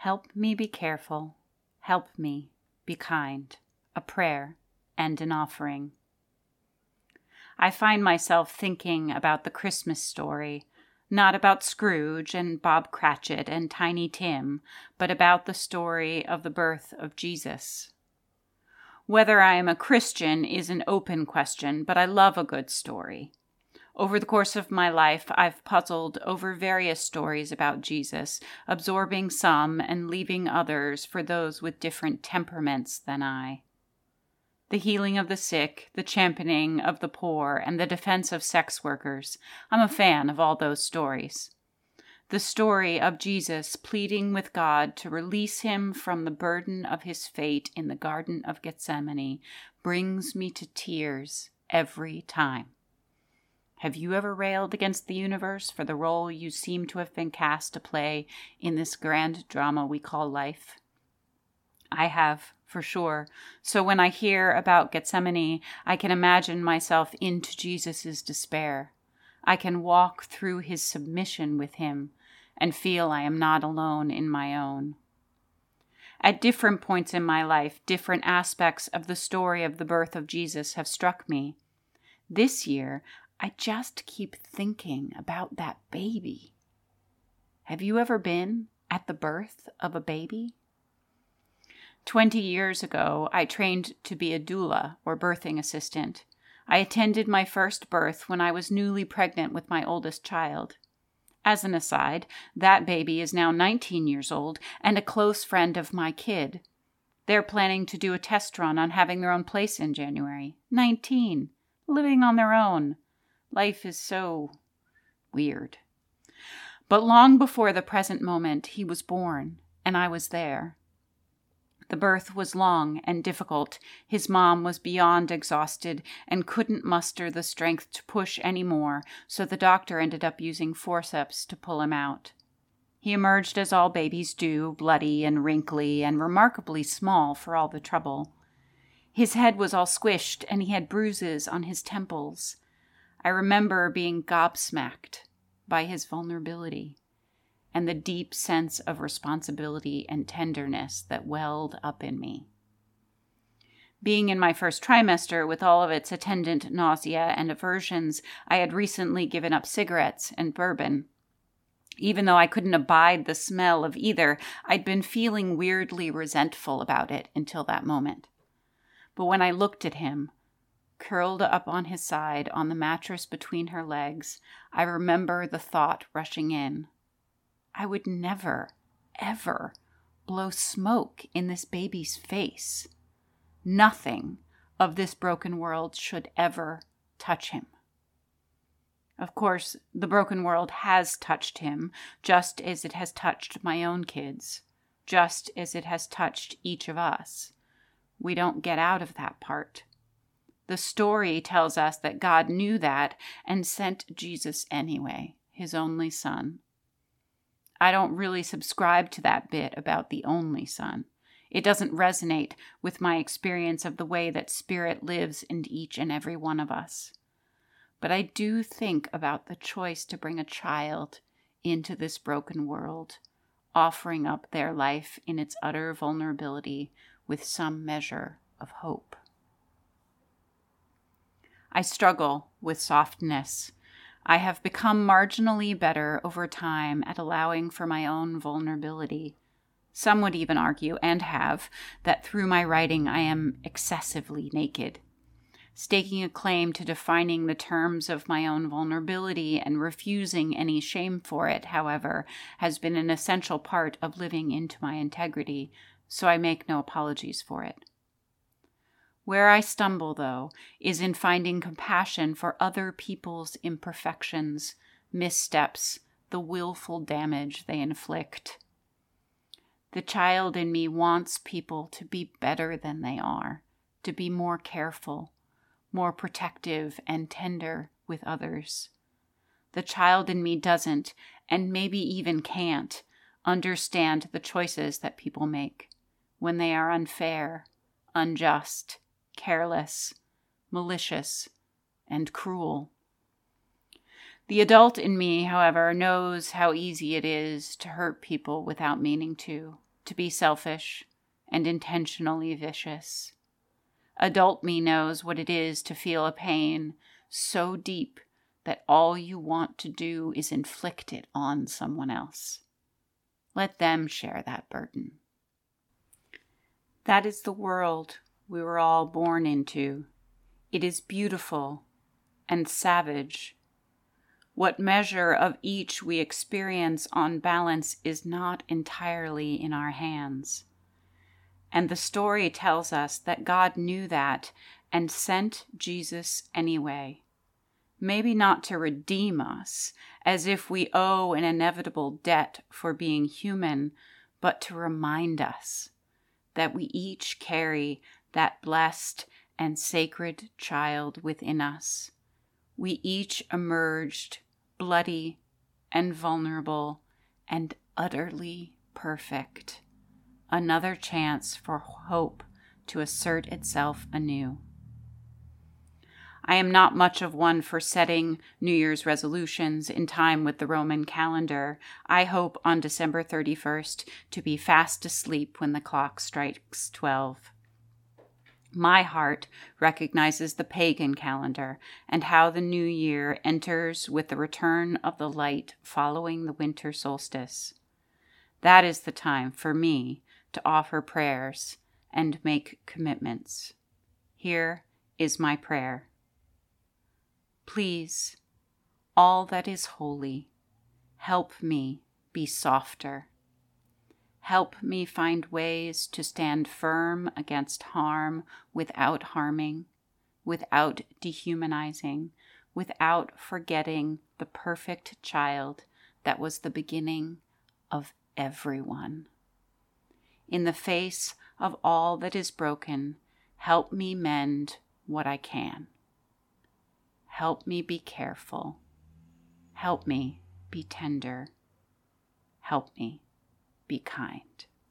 Help me be careful. Help me be kind. A prayer and an offering. I find myself thinking about the Christmas story, not about Scrooge and Bob Cratchit and Tiny Tim, but about the story of the birth of Jesus. Whether I am a Christian is an open question, but I love a good story. Over the course of my life, I've puzzled over various stories about Jesus, absorbing some and leaving others for those with different temperaments than I. The healing of the sick, the championing of the poor, and the defense of sex workers. I'm a fan of all those stories the story of Jesus pleading with God to release him from the burden of his fate in the Garden of Gethsemane brings me to tears every time. Have you ever railed against the universe for the role you seem to have been cast to play in this grand drama we call life? I have, for sure. So when I hear about Gethsemane, I can imagine myself into Jesus' despair. I can walk through his submission with him and feel I am not alone in my own. At different points in my life, different aspects of the story of the birth of Jesus have struck me. This year, I just keep thinking about that baby. Have you ever been at the birth of a baby? Twenty years ago, I trained to be a doula or birthing assistant. I attended my first birth when I was newly pregnant with my oldest child. As an aside, that baby is now 19 years old and a close friend of my kid. They're planning to do a test run on having their own place in January. 19. Living on their own. Life is so weird. But long before the present moment, he was born, and I was there. The birth was long and difficult. His mom was beyond exhausted and couldn't muster the strength to push any more, so the doctor ended up using forceps to pull him out. He emerged as all babies do, bloody and wrinkly and remarkably small for all the trouble. His head was all squished and he had bruises on his temples. I remember being gobsmacked by his vulnerability and the deep sense of responsibility and tenderness that welled up in me. Being in my first trimester with all of its attendant nausea and aversions, I had recently given up cigarettes and bourbon. Even though I couldn't abide the smell of either, I'd been feeling weirdly resentful about it until that moment. But when I looked at him, curled up on his side on the mattress between her legs, I remember the thought rushing in I would never, ever blow smoke in this baby's face. Nothing of this broken world should ever touch him. Of course, the broken world has touched him, just as it has touched my own kids, just as it has touched each of us. We don't get out of that part. The story tells us that God knew that and sent Jesus anyway, his only son. I don't really subscribe to that bit about the only Son. It doesn't resonate with my experience of the way that Spirit lives in each and every one of us. But I do think about the choice to bring a child into this broken world, offering up their life in its utter vulnerability with some measure of hope. I struggle with softness I have become marginally better over time at allowing for my own vulnerability. Some would even argue, and have, that through my writing I am excessively naked. Staking a claim to defining the terms of my own vulnerability and refusing any shame for it, however, has been an essential part of living into my integrity, so I make no apologies for it. Where I stumble, though, is in finding compassion for other people's imperfections, missteps, the willful damage they inflict. The child in me wants people to be better than they are, to be more careful, more protective and tender with others. The child in me doesn't, and maybe even can't, understand the choices that people make when they are unfair, unjust, careless, malicious, and cruel. The adult in me, however, knows how easy it is to hurt people without meaning to, to be selfish and intentionally vicious. Adult me knows what it is to feel a pain so deep that all you want to do is inflict it on someone else. Let them share that burden. That is the world we were all born into. It is beautiful and savage. What measure of each we experience on balance is not entirely in our hands. And the story tells us that God knew that and sent Jesus anyway. Maybe not to redeem us, as if we owe an inevitable debt for being human, but to remind us that we each carry that blessed and sacred child within us. We each emerged bloody and vulnerable and utterly perfect another chance for hope to assert itself anew. I am not much of one for setting New Year's resolutions in time with the Roman calendar. I hope on December 31st to be fast asleep when the clock strikes 12. My heart recognizes the pagan calendar and how the new year enters with the return of the light following the winter solstice. That is the time for me to offer prayers and make commitments. Here is my prayer. Please, all that is holy, help me be softer. Help me find ways to stand firm against harm without harming, without dehumanizing, without forgetting the perfect child that was the beginning of everyone. In the face of all that is broken, help me mend what I can. Help me be careful. Help me be tender. Help me be kind.